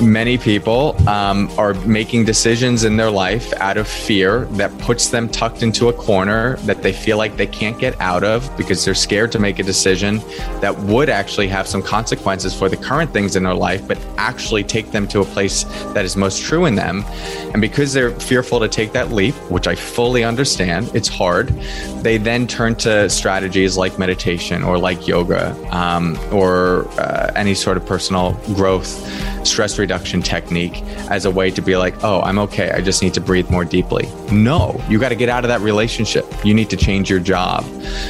many people um, are making decisions in their life out of fear that puts them tucked into a corner that they feel like they can't get out of because they're scared to make a decision that would actually have some consequences for the current things in their life, but actually take them to a place that is most true in them. And because they're fearful to take that leap, which I fully understand, it's hard, they then turn to strategies like meditation or like yoga um, or uh, any sort of personal growth, stress reduction technique as a way to be like, oh, I'm okay. I just need to breathe more deeply. No, you got to get out of that relationship. You need to change your job.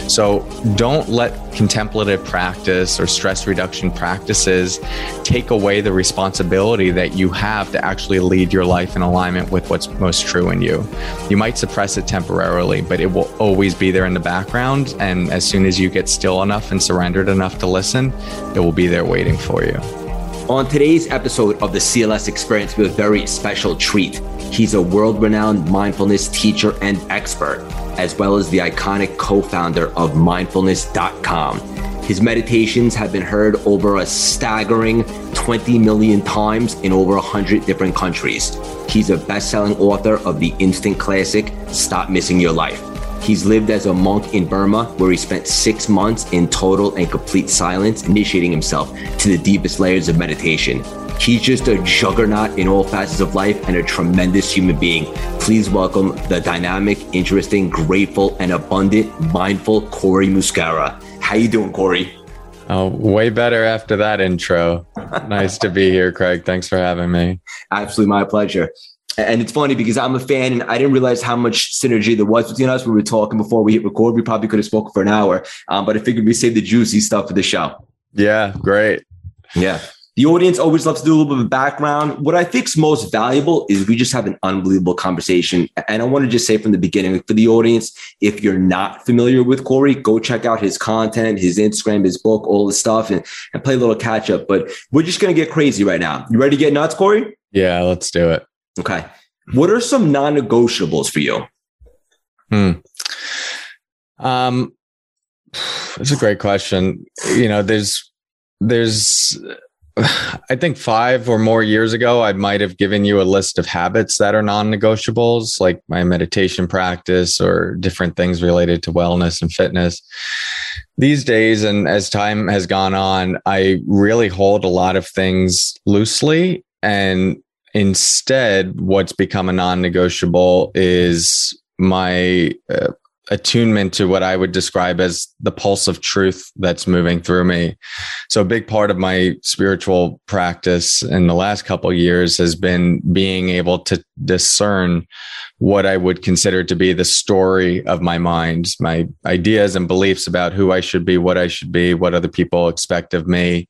So don't let contemplative practice or stress reduction practices take away the responsibility that you have to actually lead your life in alignment with what's most true in you. You might suppress it temporarily, but it will always be there in the background. And as soon as you get still enough and surrendered enough to listen, it will be there waiting for you. On today's episode of the CLS Experience, we have a very special treat. He's a world renowned mindfulness teacher and expert, as well as the iconic co founder of mindfulness.com. His meditations have been heard over a staggering 20 million times in over 100 different countries. He's a best selling author of the instant classic, Stop Missing Your Life. He's lived as a monk in Burma, where he spent six months in total and complete silence, initiating himself to the deepest layers of meditation. He's just a juggernaut in all facets of life and a tremendous human being. Please welcome the dynamic, interesting, grateful, and abundant, mindful Cory Muscara. How you doing, Cory? Oh, way better after that intro. nice to be here, Craig. Thanks for having me. Absolutely my pleasure. And it's funny because I'm a fan and I didn't realize how much synergy there was between us. We were talking before we hit record. We probably could have spoken for an hour, um, but I figured we save the juicy stuff for the show. Yeah, great. Yeah. The audience always loves to do a little bit of background. What I think is most valuable is we just have an unbelievable conversation. And I want to just say from the beginning for the audience, if you're not familiar with Cory, go check out his content, his Instagram, his book, all the stuff, and, and play a little catch up. But we're just going to get crazy right now. You ready to get nuts, Cory? Yeah, let's do it. Okay. What are some non-negotiables for you? Hmm. Um, that's a great question. You know, there's, there's, I think five or more years ago, I might have given you a list of habits that are non negotiables, like my meditation practice or different things related to wellness and fitness. These days, and as time has gone on, I really hold a lot of things loosely and Instead, what's become a non negotiable is my uh, attunement to what I would describe as the pulse of truth that's moving through me. So a big part of my spiritual practice in the last couple years has been being able to discern what I would consider to be the story of my mind, my ideas and beliefs about who I should be, what I should be, what other people expect of me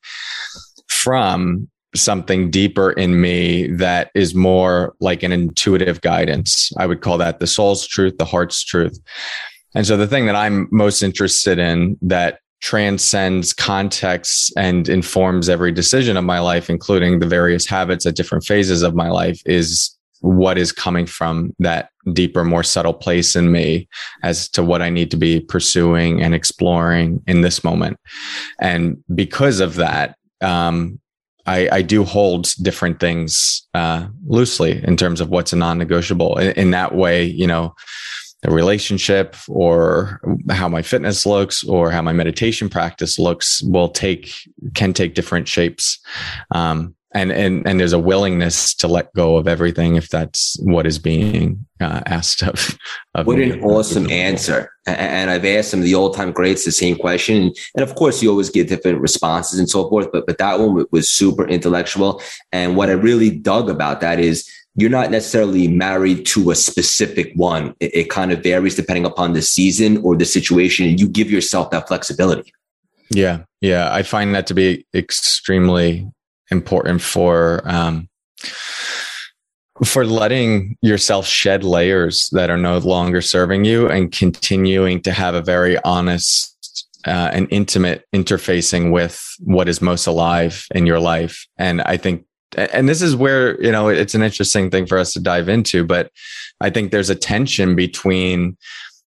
from something deeper in me that is more like an intuitive guidance. I would call that the soul's truth, the heart's truth. And so the thing that I'm most interested in that transcends context and informs every decision of my life, including the various habits at different phases of my life, is what is coming from that deeper, more subtle place in me as to what I need to be pursuing and exploring in this moment. And because of that, um, I, I do hold different things uh, loosely in terms of what's a non-negotiable. In, in that way, you know, the relationship or how my fitness looks or how my meditation practice looks will take can take different shapes. Um, and and and there's a willingness to let go of everything if that's what is being uh, asked of, of what me. an awesome answer. And i've asked some of the old-time greats the same question. And of course you always get different responses and so forth but but that one was super intellectual. And what i really dug about that is you're not necessarily married to a specific one. It, it kind of varies depending upon the season or the situation and you give yourself that flexibility. Yeah. Yeah. I find that to be extremely important for um, for letting yourself shed layers that are no longer serving you and continuing to have a very honest uh, and intimate interfacing with what is most alive in your life. And I think, and this is where, you know, it's an interesting thing for us to dive into, but I think there's a tension between,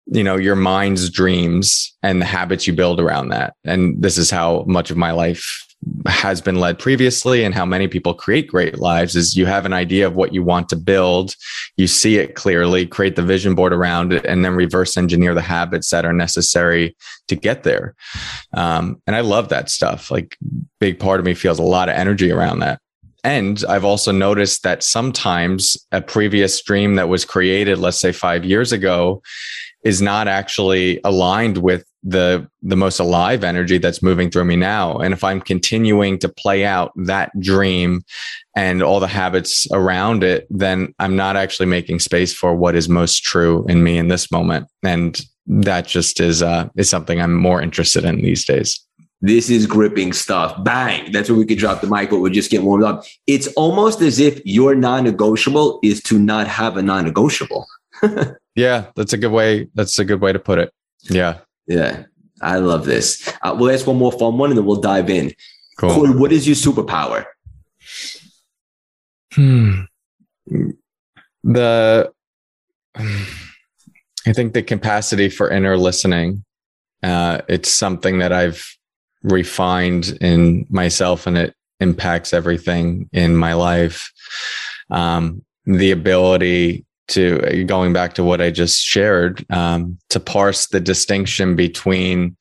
you know, your mind's dreams and the habits you build around that. And this is how much of my life has been led previously and how many people create great lives is you have an idea of what you want to build. You see it clearly create the vision board around it and then reverse engineer the habits that are necessary to get there. Um, and i love that stuff. Like big part of me feels a lot of energy around that. And I've also noticed that sometimes a previous stream that was created, let's say five years ago, is not actually aligned with the the most alive energy that's moving through me now and if i'm continuing to play out that dream and all the habits around it then i'm not actually making space for what is most true in me in this moment and that just is uh is something i'm more interested in these days this is gripping stuff. Bang. That's where we could drop the mic, but we're just get warmed up. It's almost as if your non negotiable is to not have a non negotiable. yeah, that's a good way. That's a good way to put it. Yeah. Yeah. I love this. Uh, we'll ask one more fun one and then we'll dive in. Cool. Cory, what is your superpower? Hmm. The, I think the capacity for inner listening. Uh, it's something that I've refined in myself and it impacts everything in my life. Um, the ability to going back to what I just shared, um, to parse the distinction between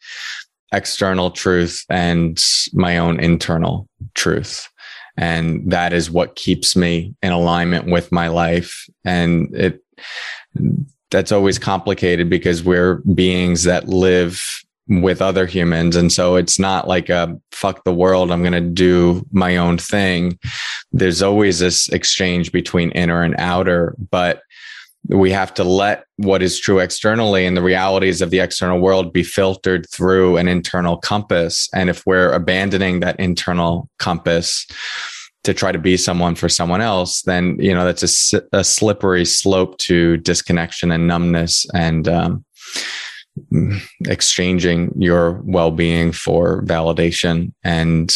external truth and my own internal truth. And that is what keeps me in alignment with my life. And it, that's always complicated because we're beings that live with other humans. And so it's not like a fuck the world, I'm going to do my own thing. There's always this exchange between inner and outer, but we have to let what is true externally and the realities of the external world be filtered through an internal compass. And if we're abandoning that internal compass, to try to be someone for someone else, then you know that's a, a slippery slope to disconnection and numbness and um, exchanging your well-being for validation and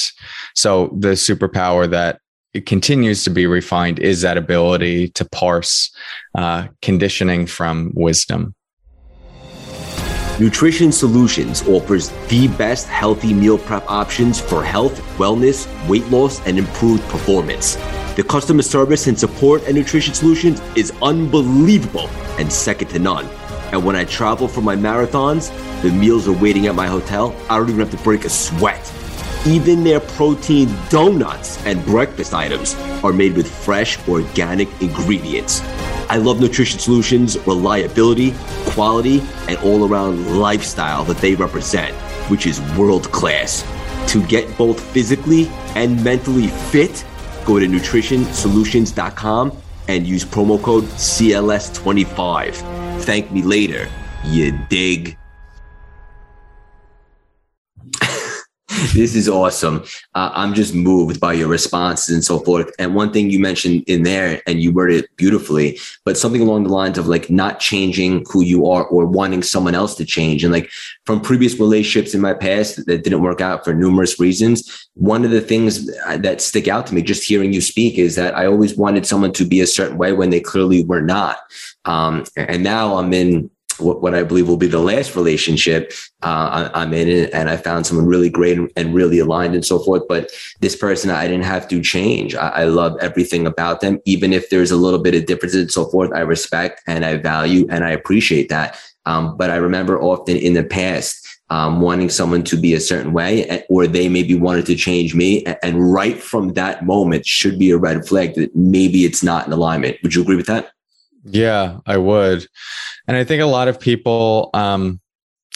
so the superpower that it continues to be refined is that ability to parse uh, conditioning from wisdom Nutrition Solutions offers the best healthy meal prep options for health, wellness, weight loss, and improved performance. The customer service and support at Nutrition Solutions is unbelievable and second to none. And when I travel for my marathons, the meals are waiting at my hotel. I don't even have to break a sweat. Even their protein donuts and breakfast items are made with fresh, organic ingredients. I love Nutrition Solutions' reliability, quality, and all around lifestyle that they represent, which is world class. To get both physically and mentally fit, go to nutritionsolutions.com and use promo code CLS25 thank me later. You dig? This is awesome. Uh, I'm just moved by your responses and so forth. And one thing you mentioned in there, and you worded it beautifully, but something along the lines of like not changing who you are or wanting someone else to change. And like from previous relationships in my past that didn't work out for numerous reasons, one of the things that stick out to me just hearing you speak is that I always wanted someone to be a certain way when they clearly were not. Um, and now I'm in what, what I believe will be the last relationship uh, I, am in and I found someone really great and really aligned and so forth. But this person, I didn't have to change. I, I love everything about them, even if there's a little bit of differences and so forth. I respect and I value and I appreciate that. Um, but I remember often in the past. Um, wanting someone to be a certain way, or they maybe wanted to change me. And right from that moment should be a red flag that maybe it's not in alignment. Would you agree with that? Yeah, I would. And I think a lot of people, um,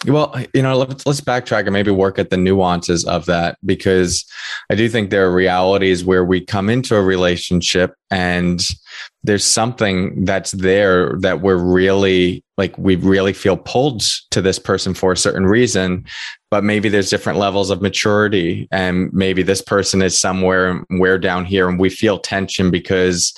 well, you know, let's, let's backtrack and maybe work at the nuances of that because I do think there are realities where we come into a relationship and there's something that's there that we're really like we really feel pulled to this person for a certain reason but maybe there's different levels of maturity and maybe this person is somewhere and we're down here and we feel tension because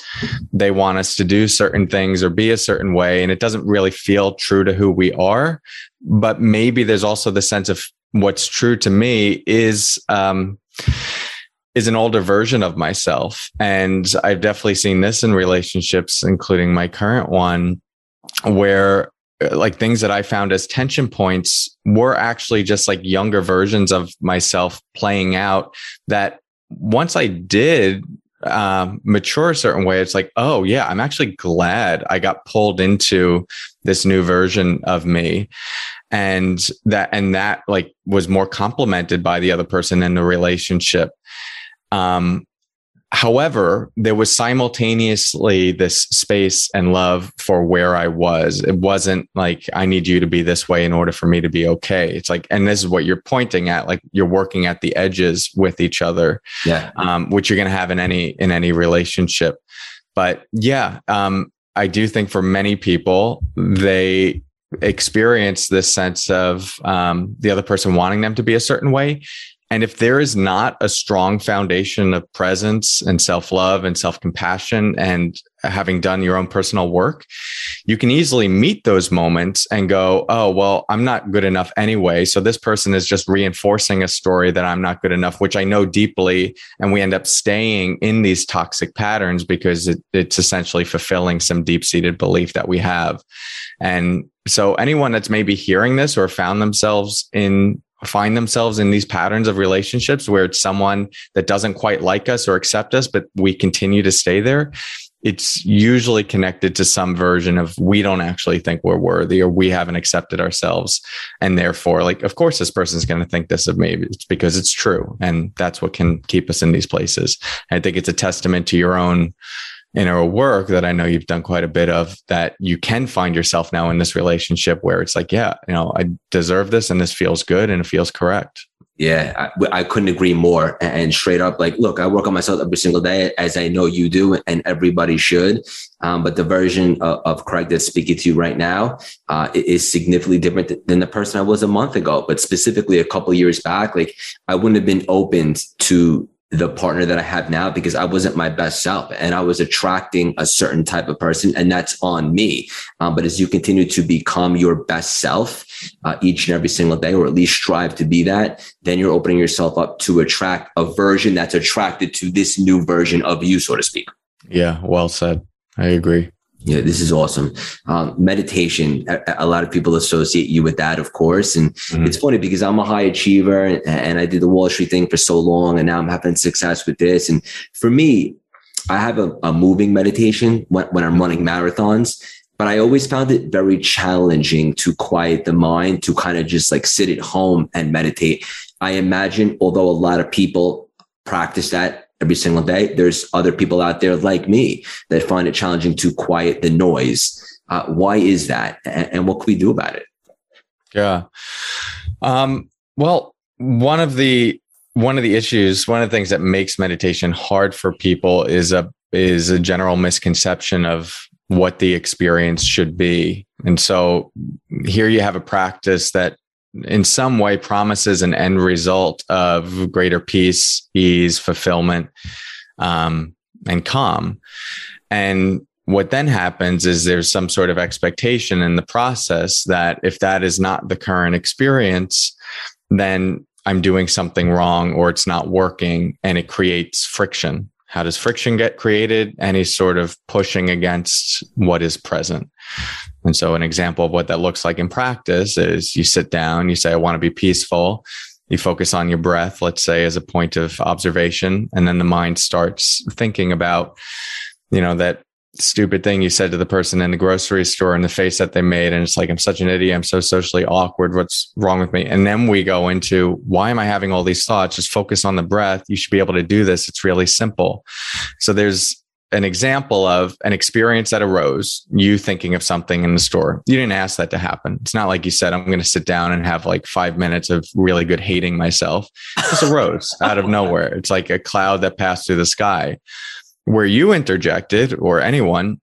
they want us to do certain things or be a certain way and it doesn't really feel true to who we are but maybe there's also the sense of what's true to me is um is an older version of myself. And I've definitely seen this in relationships, including my current one, where uh, like things that I found as tension points were actually just like younger versions of myself playing out that once I did um, mature a certain way, it's like, oh yeah, I'm actually glad I got pulled into this new version of me. And that and that like was more complemented by the other person in the relationship. Um, however, there was simultaneously this space and love for where I was. It wasn't like, I need you to be this way in order for me to be okay. It's like, and this is what you're pointing at, like you're working at the edges with each other, yeah. um, which you're going to have in any, in any relationship. But yeah, um, I do think for many people, they experience this sense of um, the other person wanting them to be a certain way and if there is not a strong foundation of presence and self love and self compassion and having done your own personal work, you can easily meet those moments and go, oh, well, I'm not good enough anyway. So this person is just reinforcing a story that I'm not good enough, which I know deeply. And we end up staying in these toxic patterns because it, it's essentially fulfilling some deep seated belief that we have. And so anyone that's maybe hearing this or found themselves in find themselves in these patterns of relationships where it's someone that doesn't quite like us or accept us, but we continue to stay there, it's usually connected to some version of we don't actually think we're worthy or we haven't accepted ourselves. And therefore, like, of course, this person's going to think this of me. It's because it's true. And that's what can keep us in these places. I think it's a testament to your own inner work that I know you've done quite a bit of that you can find yourself now in this relationship where it's like, yeah, you know, I deserve this and this feels good and it feels correct. Yeah, I, I, couldn't agree more. And straight up, like, look, I work on myself every single day, as I know you do, and everybody should. Um, but the version of, of, Craig that's speaking to you right now uh, is significantly different than the person I was a month ago. But specifically, a couple years back, like, I wouldn't have been open to the partner that I have now because I wasn't my best self and I was attracting a certain type of person, and that's on me. Um, but as you continue to become your best self uh, each and every single day, or at least strive to be that, then you're opening yourself up to attract a version that's attracted to this new version of you, so to speak. Yeah, well said. I agree. Yeah, this is awesome. Um, meditation, a, a, lot of people associate you with that, of course. And mm-hmm. it's funny because I'm a high achiever and, and, I did the Wall Street thing for so long, and now I'm having success with this. And for me, I have a, a moving meditation when, when I'm running marathons, but I always found it very challenging to quiet the mind, to kind of just like sit at home and meditate. I imagine, although a lot of people practice that every single day. There's other people out there like me that find it challenging to quiet the noise. Uh, why is that? And, and, what can we do about it? Yeah. Um, well, one of the one of the issues, one of the things that makes meditation hard for people is a is a general misconception of what the experience should be. And so here you have a practice that in some way promises an end result of greater peace, ease, fulfillment, um, and calm. And what then happens is there's some sort of expectation in the process that if that is not the current experience, then I'm doing something wrong or it's not working and it creates friction. How does friction get created? Any sort of pushing against what is present. And so, an example of what that looks like in practice is you sit down, you say, I want to be peaceful. You focus on your breath, let's say, as a point of observation. And then the mind starts thinking about, you know, that stupid thing you said to the person in the grocery store and the face that they made. And it's like, I'm such an idiot. I'm so socially awkward. What's wrong with me? And then we go into why am I having all these thoughts? Just focus on the breath. You should be able to do this. It's really simple. So there's an example of an experience that arose, you thinking of something in the store. You didn't ask that to happen. It's not like you said, I'm going to sit down and have like five minutes of really good hating myself. Just arose out of nowhere. It's like a cloud that passed through the sky. where you interjected or anyone,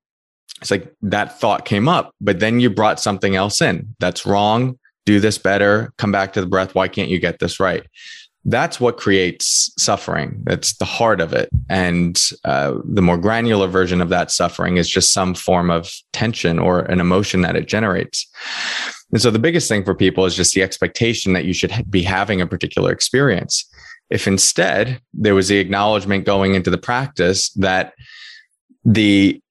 it's like that thought came up, but then you brought something else in. That's wrong. Do this better. Come back to the breath. Why can't you get this right? That's what creates suffering. That's the heart of it. And uh, the more granular version of that suffering is just some form of tension or an emotion that it generates. And so the biggest thing for people is just the expectation that you should be having a particular experience. If instead there was the acknowledgement going into the practice that the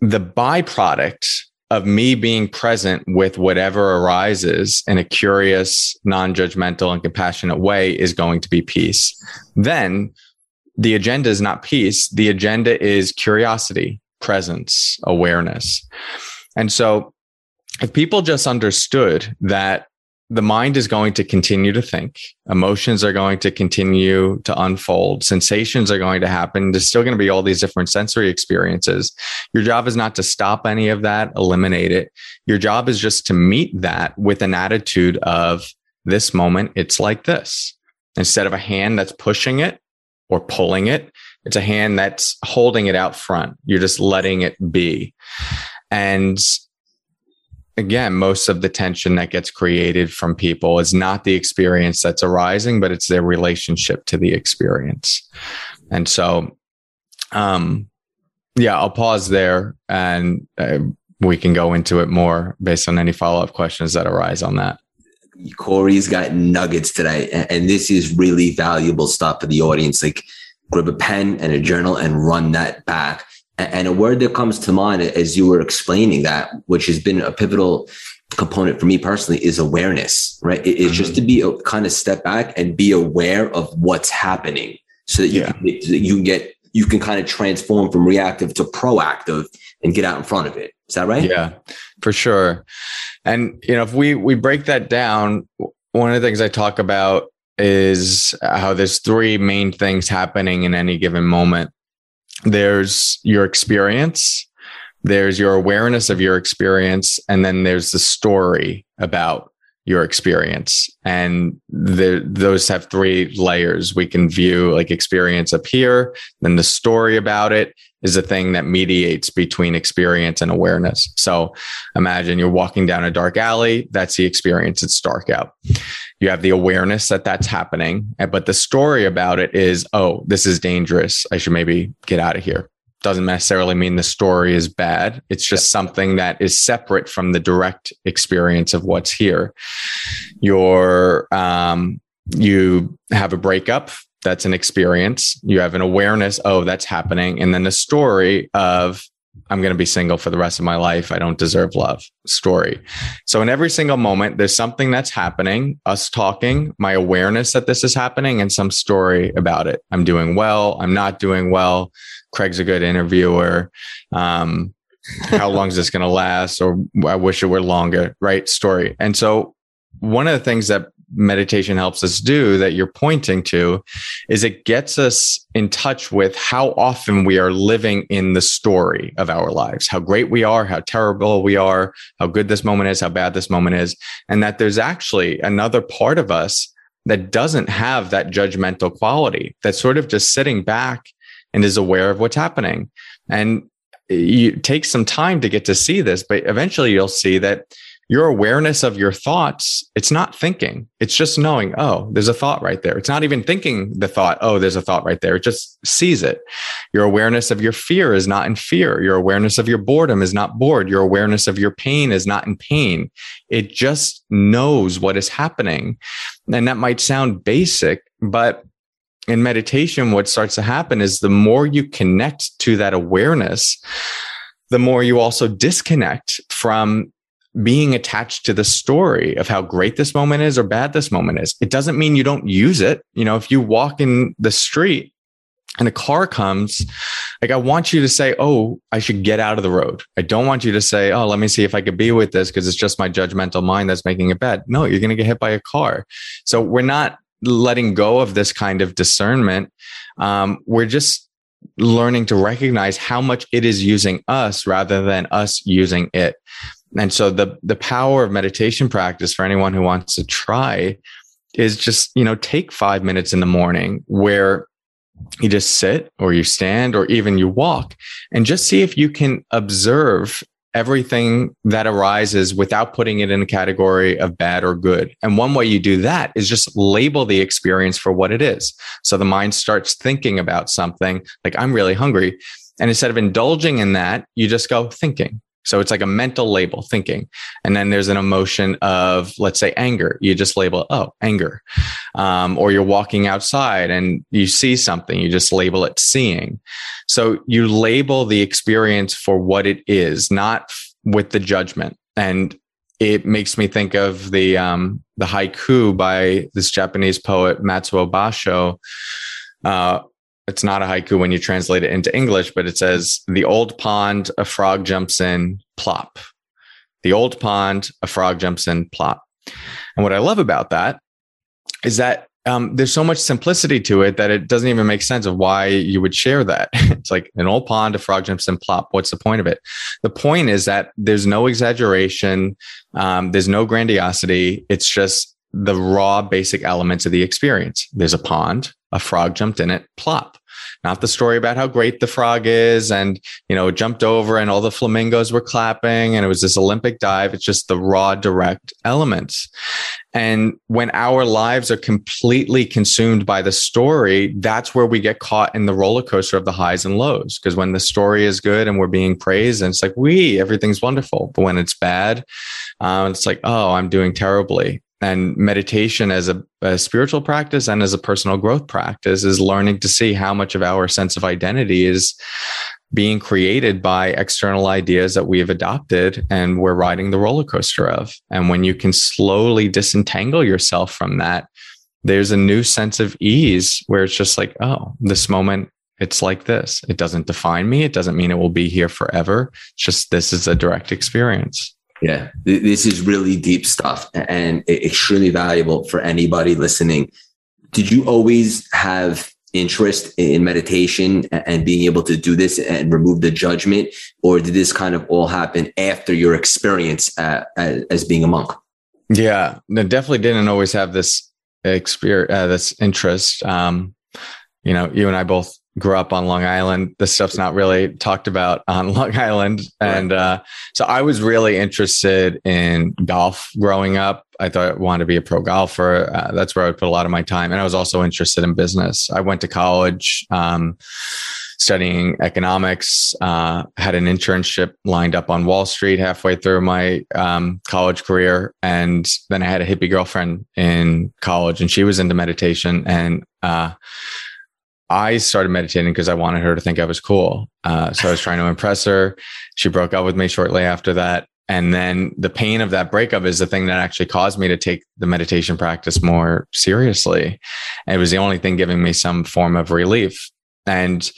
the byproduct of me being present with whatever arises in a curious, non-judgmental and compassionate way is going to be peace. Then the agenda is not peace. The agenda is curiosity, presence, awareness. And so if people just understood that the mind is going to continue to think, emotions are going to continue to unfold, sensations are going to happen. There's still going to be all these different sensory experiences. Your job is not to stop any of that, eliminate it. Your job is just to meet that with an attitude of this moment, it's like this. Instead of a hand that's pushing it or pulling it, it's a hand that's holding it out front. You're just letting it be. And again, most of the tension that gets created from people is not the experience that's arising, but it's their relationship to the experience. And so, um, yeah, I'll pause there and uh, we can go into it more based on any follow up questions that arise on that. Cory's got nuggets today, and this is really valuable stuff for the audience. Like, grab a pen and a journal and run that back and a word that comes to mind as you were explaining that, which has been a pivotal component for me personally, is awareness, right? It's mm-hmm. just to be a kind of step back and be aware of what's happening so that you, yeah. can, so that you can get, you can kind of transform from reactive to proactive and get out in front of it. Is that right? Yeah, for sure. And, you know, if we, we break that down, one of the things I talk about is how there's three main things happening in any given moment there's your experience, there's your awareness of your experience, and then there's the story about your experience. And the, those have three layers. We can view like experience up here, then the story about it is the thing that mediates between experience and awareness. So imagine you're walking down a dark alley. That's the experience. It's dark out. You have the awareness that that's happening, but the story about it is, oh, this is dangerous. I should maybe get out of here doesn't necessarily mean the story is bad. It's just something that is separate from the direct experience of what's here. Your um, you have a breakup. That's an experience. You have an awareness. Oh, that's happening, and then the story of I'm going to be single for the rest of my life. I don't deserve love story. So, in every single moment, there's something that's happening, us talking, my awareness that this is happening, and some story about it. I'm doing well. I'm not doing well. Craig's a good interviewer. Um, how long is this going to last? Or I wish it were longer, right? Story. And so, one of the things that meditation helps us do that you're pointing to is it gets us in touch with how often we are living in the story of our lives, how great we are, how terrible we are, how good this moment is, how bad this moment is, and that there's actually another part of us that doesn't have that judgmental quality, that's sort of just sitting back and is aware of what's happening. And you take some time to get to see this, but eventually you'll see that your awareness of your thoughts, it's not thinking. It's just knowing, oh, there's a thought right there. It's not even thinking the thought, oh, there's a thought right there. It just sees it. Your awareness of your fear is not in fear. Your awareness of your boredom is not bored. Your awareness of your pain is not in pain. It just knows what is happening. And that might sound basic, but in meditation, what starts to happen is the more you connect to that awareness, the more you also disconnect from being attached to the story of how great this moment is or bad this moment is. It doesn't mean you don't use it. You know, if you walk in the street and a car comes, like I want you to say, Oh, I should get out of the road. I don't want you to say, Oh, let me see if I could be with this because it's just my judgmental mind that's making it bad. No, you're going to get hit by a car. So we're not letting go of this kind of discernment, um, we're just learning to recognize how much it is using us rather than us using it. And so the the power of meditation practice for anyone who wants to try is just, you know, take 5 minutes in the morning where you just sit or you stand or even you walk and just see if you can observe everything that arises without putting it in a category of bad or good. And one way you do that is just label the experience for what it is. So the mind starts thinking about something like, I'm really hungry. And instead of indulging in that, you just go thinking. So it's like a mental label, thinking. And then there's an emotion of, let's say, anger. You just label, oh, anger. Um, or you're walking outside and you see something, you just label it seeing. So you label the experience for what it is, not with the judgment. And it makes me think of the um, the haiku by this Japanese poet Matsuo Basho, uh, it's not a haiku when you translate it into English, but it says, The old pond, a frog jumps in, plop. The old pond, a frog jumps in, plop. And what I love about that is that um, there's so much simplicity to it that it doesn't even make sense of why you would share that. it's like an old pond, a frog jumps in, plop. What's the point of it? The point is that there's no exaggeration, um, there's no grandiosity. It's just the raw basic elements of the experience. There's a pond, a frog jumped in it, plop. Not the story about how great the frog is and, you know, jumped over and all the flamingos were clapping and it was this Olympic dive. It's just the raw, direct elements. And when our lives are completely consumed by the story, that's where we get caught in the roller coaster of the highs and lows. Because when the story is good and we're being praised and it's like, we, everything's wonderful. But when it's bad, um, it's like, oh, I'm doing terribly and meditation as a, a, spiritual practice and as a personal growth practice is learning to see how much of our sense of identity is being created by external ideas that we have adopted and we're riding the roller coaster of. And when you can slowly disentangle yourself from that, there's a new sense of ease where it's just like, oh, this moment, it's like this. It doesn't define me. It doesn't mean it will be here forever. It's just this is a direct experience. Yeah, this is really deep stuff and extremely valuable for anybody listening. Did you always have interest in meditation and being able to do this and remove the judgment, or did this kind of all happen after your experience uh, as being a monk? Yeah, no, definitely didn't always have this experience, uh, this interest. Um, you know, you and I both grew up on Long Island. This stuff's not really talked about on Long Island. And uh, so I was really interested in golf growing up. I thought I wanted to be a pro golfer. Uh, that's where I would put a lot of my time. And I was also interested in business. I went to college. Um, studying economics, uh, had an internship lined up on Wall Street halfway through my um, college career. And then I had a hippie girlfriend in college and she was into meditation. And uh, I started meditating because I wanted her to think I was cool. Uh, so I was trying to impress her. She broke up with me shortly after that. And then the pain of that breakup is the thing that actually caused me to take the meditation practice more seriously. And it was the only thing giving me some form of relief. And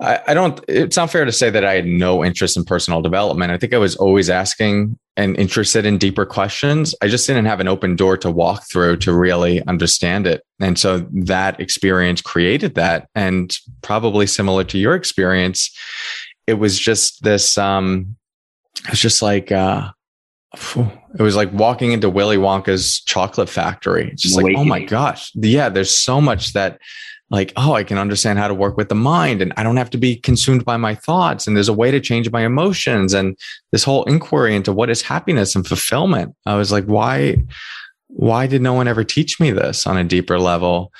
I, I don't, it's not fair to say that I had no interest in personal development. I think I was always asking and interested in deeper questions. I just didn't have an open door to walk through to really understand it. And so that experience created that. And probably similar to your experience, it was just this, um, it was just like, uh, it was like walking into Willy Wonka's chocolate factory. It's just like, oh my gosh. Yeah, there's so much that like, oh, I can understand how to work with the mind and I don't have to be consumed by my thoughts. And there's a way to change my emotions and this whole inquiry into what is happiness and fulfillment. I was like, why, why did no one ever teach me this on a deeper level?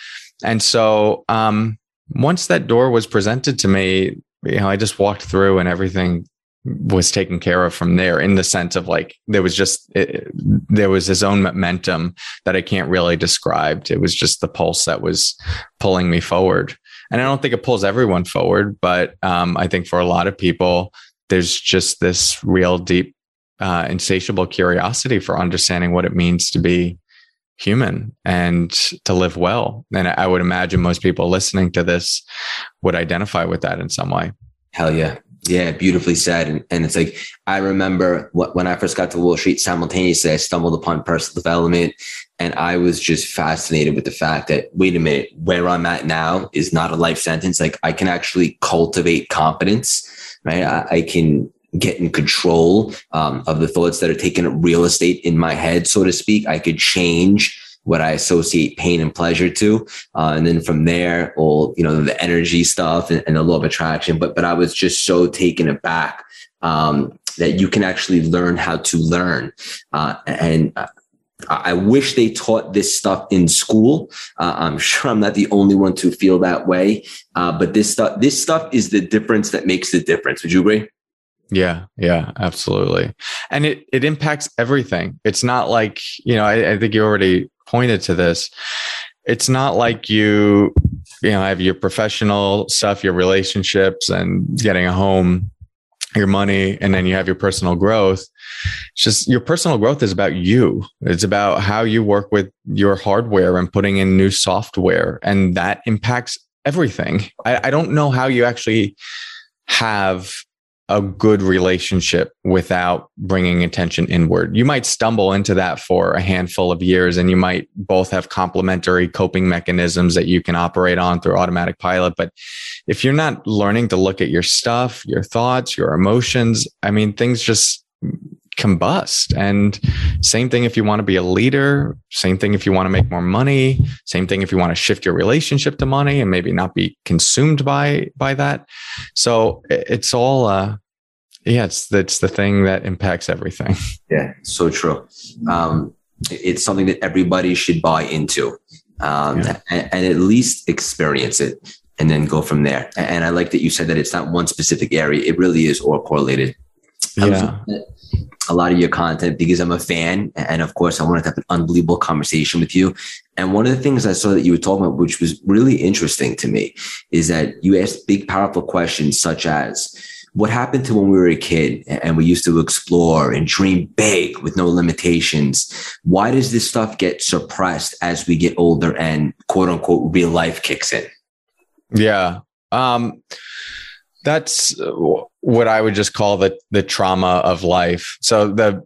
And so, um, once that door was presented to me, you know, I just walked through and everything was taken care of from there in the sense of like there was just it, there was his own momentum that I can't really describe. It was just the pulse that was pulling me forward. And I don't think it pulls everyone forward, but um, I think for a lot of people, there's just this real deep, uh, insatiable curiosity for understanding what it means to be human and to live well. And I would imagine most people listening to this would identify with that in some way. Hell yeah. Yeah, beautifully said. And, and it's like, I remember what, when I first got to Wall Street, simultaneously, I stumbled upon personal development. And I was just fascinated with the fact that, wait a minute, where I'm at now is not a life sentence. Like, I can actually cultivate competence, right? I, I can get in control um, of the thoughts that are taking real estate in my head, so to speak. I could change what I associate pain and pleasure to. Uh, and then from there, all, you know, the energy stuff and, and the law of attraction. But, but I was just so taken aback um, that you can actually learn how to learn. Uh, and uh, I wish they taught this stuff in school. Uh, I'm sure I'm not the only one to feel that way. Uh, but this stuff, this stuff is the difference that makes the difference. Would you agree? Yeah, yeah, absolutely. And it it impacts everything. It's not like, you know, I, I think you already pointed to this. It's not like you, you know, have your professional stuff, your relationships and getting a home, your money, and then you have your personal growth. It's just your personal growth is about you. It's about how you work with your hardware and putting in new software. And that impacts everything. I, I don't know how you actually have a good relationship without bringing attention inward. You might stumble into that for a handful of years and you might both have complementary coping mechanisms that you can operate on through automatic pilot. But if you're not learning to look at your stuff, your thoughts, your emotions, I mean, things just combust. And same thing if you want to be a leader, same thing if you want to make more money, same thing if you want to shift your relationship to money and maybe not be consumed by by that. So it's all uh yeah, it's that's the thing that impacts everything. Yeah, so true. Um it's something that everybody should buy into. Um, yeah. and, and at least experience it and then go from there. And I like that you said that it's not one specific area. It really is all correlated. Yeah a lot of your content because I'm a fan. And of course, I wanted to have an unbelievable conversation with you. And one of the things I saw that you were talking about, which was really interesting to me, is that you asked big, powerful questions such as, what happened to when we were a kid and we used to explore and dream big with no limitations? Why does this stuff get suppressed as we get older and quote unquote real life kicks in? Yeah. Um, that's what I would just call the the trauma of life. So the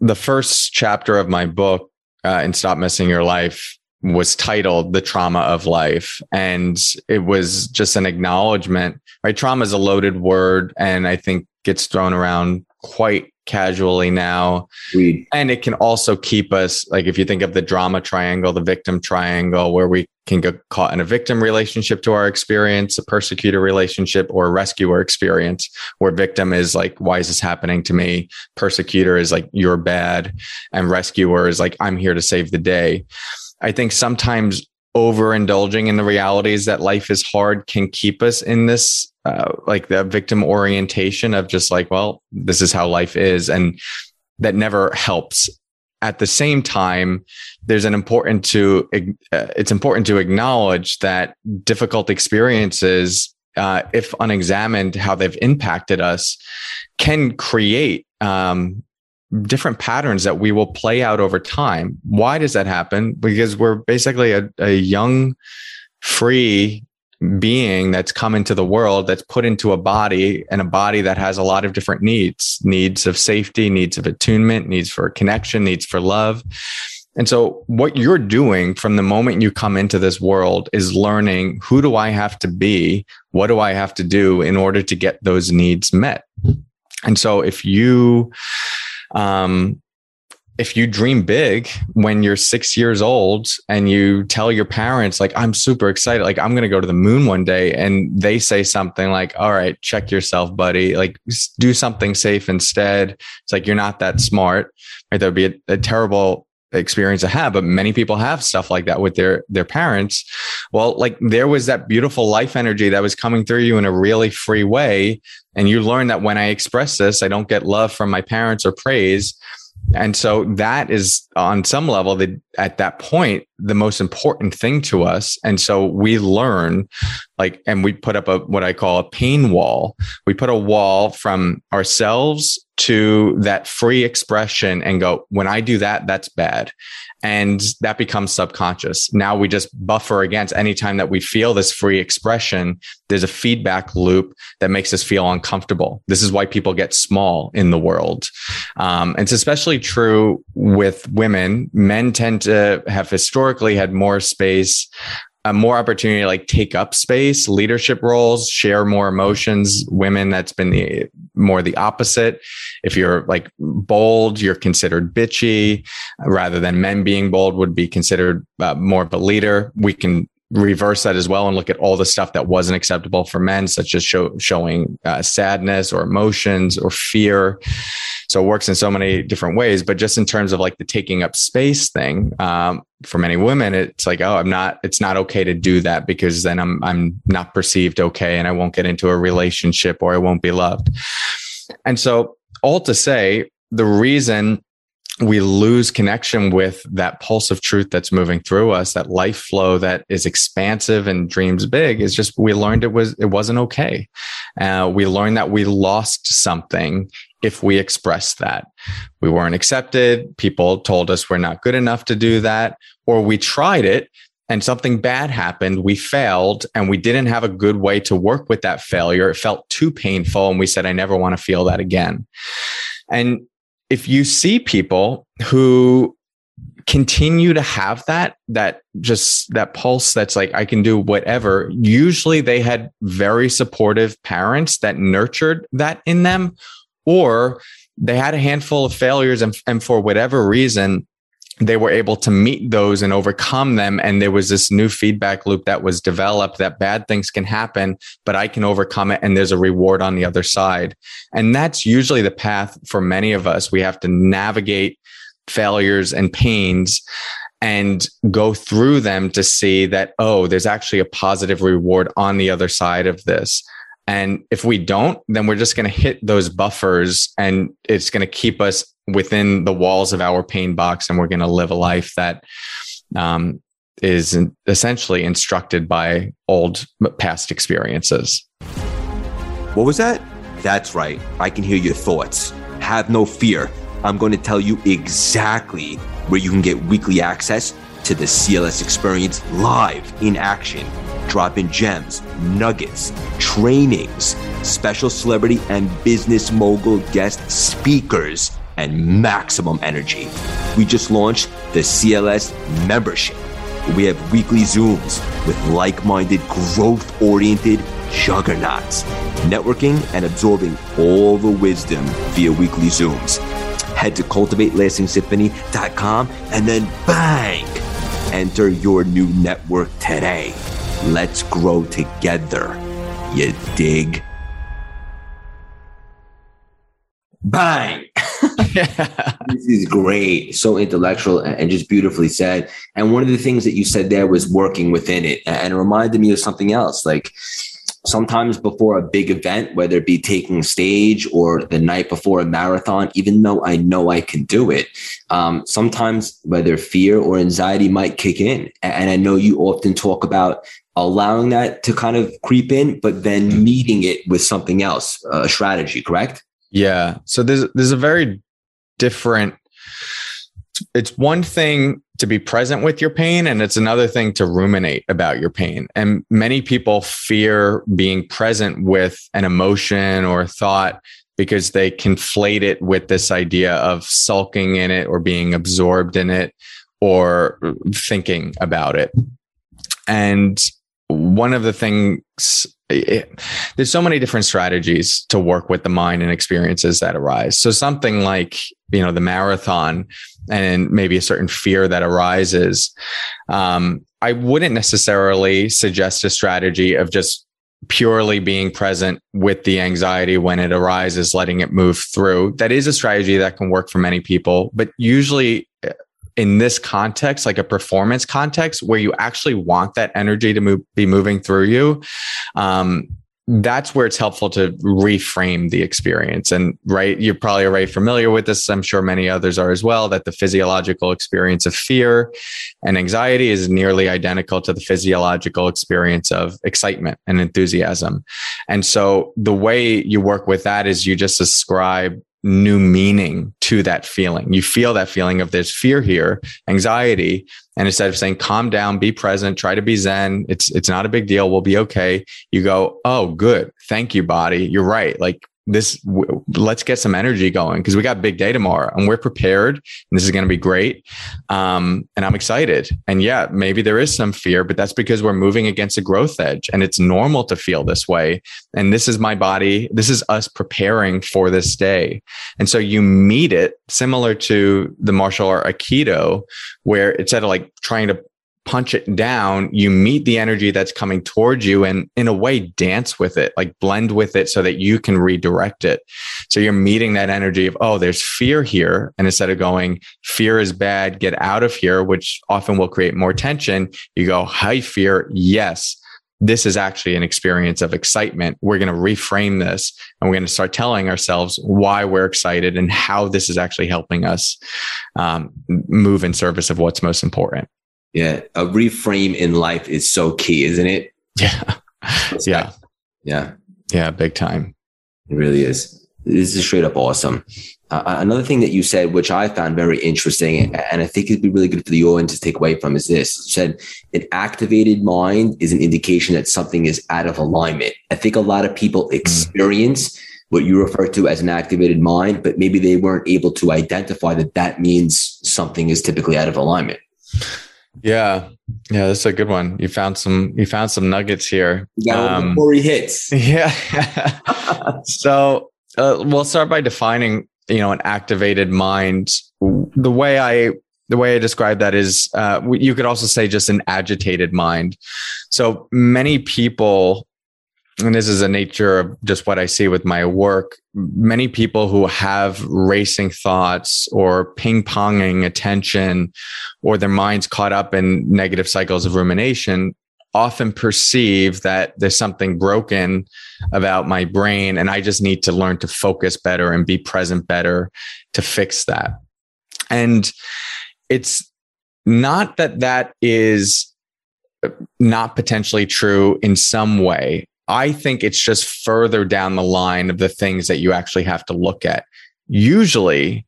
the first chapter of my book uh, in Stop missing Your Life was titled "The Trauma of Life," and it was just an acknowledgement. Right, trauma is a loaded word, and I think gets thrown around quite casually now. And it can also keep us, like if you think of the drama triangle, the victim triangle, where we can get caught in a victim relationship to our experience, a persecutor relationship, or a rescuer experience, where victim is like, why is this happening to me? Persecutor is like, you're bad. And rescuer is like, I'm here to save the day. I think sometimes overindulging in the realities that life is hard can keep us in this uh, like the victim orientation of just like well this is how life is. And that never helps. At the same time there's an important to uh, it's important to acknowledge that difficult experiences uh, if unexamined how they've impacted us can create um, different patterns that we will play out over time. Why does that happen? Because we're basically a, a young, free being that's come into the world that's put into a body and a body that has a lot of different needs needs of safety needs of attunement needs for connection needs for love and so what you're doing from the moment you come into this world is learning who do i have to be what do i have to do in order to get those needs met and so if you um, if you dream big when you're six years old and you tell your parents like i'm super excited like i'm going to go to the moon one day and they say something like all right check yourself buddy like do something safe instead. It's like you're not that smart right? That would be a, a terrible experience to have but many people have stuff like that with their their parents. Well like there was that beautiful life energy that was coming through you in a really free way and you learn that when i express this i don't get love from my parents or praise. And so that is on some level that at that point the most important thing to us and so we learn like and we put up a what i call a pain wall we put a wall from ourselves to that free expression and go when i do that that's bad and that becomes subconscious. Now we just buffer against anytime that we feel this free expression, there's a feedback loop that makes us feel uncomfortable. This is why people get small in the world. Um, it's especially true with women. Men tend to have historically had more space a more opportunity to like take up space, leadership roles, share more emotions. Women, that's been the more the opposite. If you're like bold, you're considered bitchy, rather than men being bold would be considered uh, more of a leader. We can reverse that as well and look at all the stuff that wasn't acceptable for men, such as show, showing uh, sadness or emotions or fear. So it works in so many different ways. But just in terms of like the taking up space thing, um, for many women, it's like, oh, I'm not. It's not okay to do that because then I'm I'm not perceived okay, and I won't get into a relationship or I won't be loved. And so, all to say, the reason we lose connection with that pulse of truth that's moving through us that life flow that is expansive and dreams big is just we learned it was it wasn't okay uh, we learned that we lost something if we expressed that we weren't accepted people told us we're not good enough to do that or we tried it and something bad happened, we failed, and we didn't have a good way to work with that failure. It felt too painful. And we said, I never want to feel that again. And if you see people who continue to have that that just that pulse that's like i can do whatever usually they had very supportive parents that nurtured that in them or they had a handful of failures and, and for whatever reason they were able to meet those and overcome them. And there was this new feedback loop that was developed that bad things can happen but i can overcome it and there's a reward on the other side. And that's usually the path for many of us. We have to navigate failures and pains and go through them to see that, oh, there's actually a positive reward on the other side of this. And if we don't, then we're just going to hit those buffers and it's going to keep us within the walls of our pain box. And we're going to live a life that um, is essentially instructed by old past experiences. What was that? That's right. I can hear your thoughts. Have no fear. I'm going to tell you exactly where you can get weekly access to the CLS experience live in action. Dropping gems, nuggets, trainings, special celebrity and business mogul guest speakers, and maximum energy. We just launched the CLS membership. We have weekly Zooms with like minded, growth oriented juggernauts, networking and absorbing all the wisdom via weekly Zooms head to cultivatelasting and then bang, enter your new network today. Let's grow together. You dig? Bang! this is great. So intellectual and just beautifully said. And one of the things that you said there was working within it. And it reminded me of something else. Like, sometimes before a big event, whether it be taking stage or the night before a marathon, even though I know I can do it, um, sometimes whether fear or anxiety might kick in. And I know you often talk about allowing that to kind of creep in, but then mm-hmm. meeting it with something else, a strategy, correct? Yeah. So there's there's a very different it's one thing to be present with your pain and it's another thing to ruminate about your pain. And many people fear being present with an emotion or thought because they conflate it with this idea of sulking in it or being absorbed in it or thinking about it. And one of the things it, there's so many different strategies to work with the mind and experiences that arise. So something like you know the marathon and maybe a certain fear that arises um, i wouldn't necessarily suggest a strategy of just purely being present with the anxiety when it arises letting it move through. That is a strategy that can work for many people but usually in this context, like a performance context where you actually want that energy to move, be moving through you, um, that's where it's helpful to reframe the experience. And right, you're probably already familiar with this. I'm sure many others are as well, that the physiological experience of fear and anxiety is nearly identical to the physiological experience of excitement and enthusiasm. And so the way you work with that is you just ascribe new meaning to that feeling. You feel that feeling of there's fear here, anxiety. And instead of saying, calm down, be present, try to be Zen. It's, it's not a big deal. We'll be okay. You go, Oh, good. Thank you, body. You're right. Like this w- let's get some energy going because we got big day tomorrow and we're prepared and this is going to be great. Um, and i'm excited. And yeah maybe there is some fear but that's because we're moving against a growth edge and it's normal to feel this way. And this is my body this is us preparing for this day. And so you meet it similar to the martial art aikido where instead of like trying to punch it down, you meet the energy that's coming towards you and in a way dance with it, like blend with it so that you can redirect it. So you're meeting that energy of, oh, there's fear here. And instead of going, fear is bad, get out of here, which often will create more tension, you go, hi, fear. Yes. This is actually an experience of excitement. We're going to reframe this and we're going to start telling ourselves why we're excited and how this is actually helping us um, move in service of what's most important. Yeah. A reframe in life is so key, isn't it? Yeah. yeah. Yeah. Yeah. Big time. It really is. This is straight up awesome. Uh, uh, another thing that you said, which I found very interesting, and I think it'd be really good for the audience to take away from, is this: you said an activated mind is an indication that something is out of alignment. I think a lot of people mm. experience what you refer to as an activated mind, but maybe they weren't able to identify that that means something is typically out of alignment. Yeah, yeah, that's a good one. You found some. You found some nuggets here. Yeah, um, before he hits. Yeah. so uh, we'll start by defining, you know, an activated mind. The way I the way I describe that is, uh, you could also say just an agitated mind. So many people and this is a nature of just what I see with my work. Many people who have racing thoughts or ping ponging attention or their minds caught up in negative cycles of rumination often perceive that there's something broken about my brain and I just need to learn to focus better and be present better to fix that. And it's not that that is not potentially true in some way. I think it's just further down the line of the things that you actually have to look at. Usually,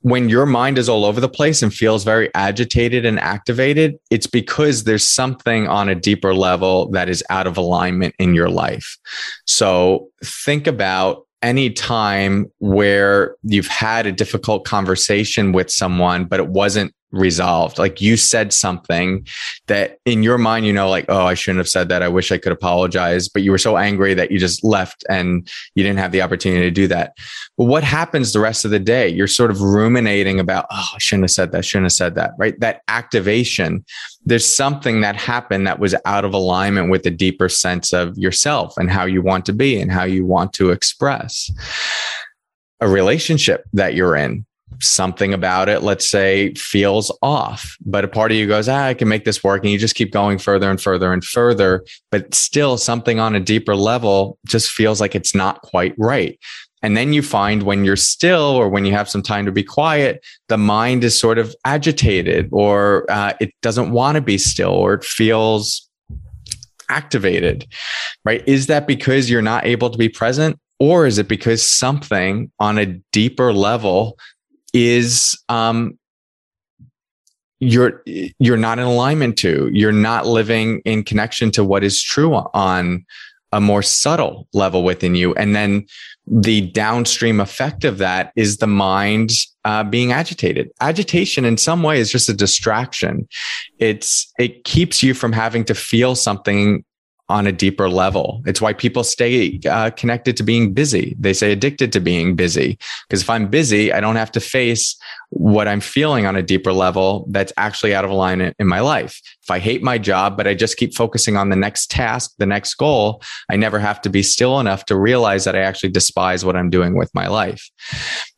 when your mind is all over the place and feels very agitated and activated, it's because there's something on a deeper level that is out of alignment in your life. So think about any time where you've had a difficult conversation with someone, but it wasn't resolved. Like you said something that in your mind, you know, like, oh, I shouldn't have said that. I wish I could apologize. But you were so angry that you just left and you didn't have the opportunity to do that. But what happens the rest of the day? You're sort of ruminating about, oh, I shouldn't have said that, shouldn't have said that, right? That activation. There's something that happened that was out of alignment with the deeper sense of yourself and how you want to be and how you want to express a relationship that you're in something about it, let's say, feels off, but a part of you goes, ah, I can make this work. And you just keep going further and further and further, but still something on a deeper level just feels like it's not quite right. And then you find when you're still or when you have some time to be quiet, the mind is sort of agitated or uh, it doesn't want to be still or it feels activated, right? Is that because you're not able to be present? Or is it because something on a deeper level is um, you're you're not in alignment to you're not living in connection to what is true on a more subtle level within you. And then the downstream effect of that is the mind uh, being agitated. Agitation in some way is just a distraction. It's it keeps you from having to feel something on a deeper level. It's why people stay uh, connected to being busy. They say addicted to being busy. Because if I'm busy, I don't have to face what I'm feeling on a deeper level that's actually out of alignment in my life. If I hate my job, but I just keep focusing on the next task, the next goal, I never have to be still enough to realize that I actually despise what I'm doing with my life.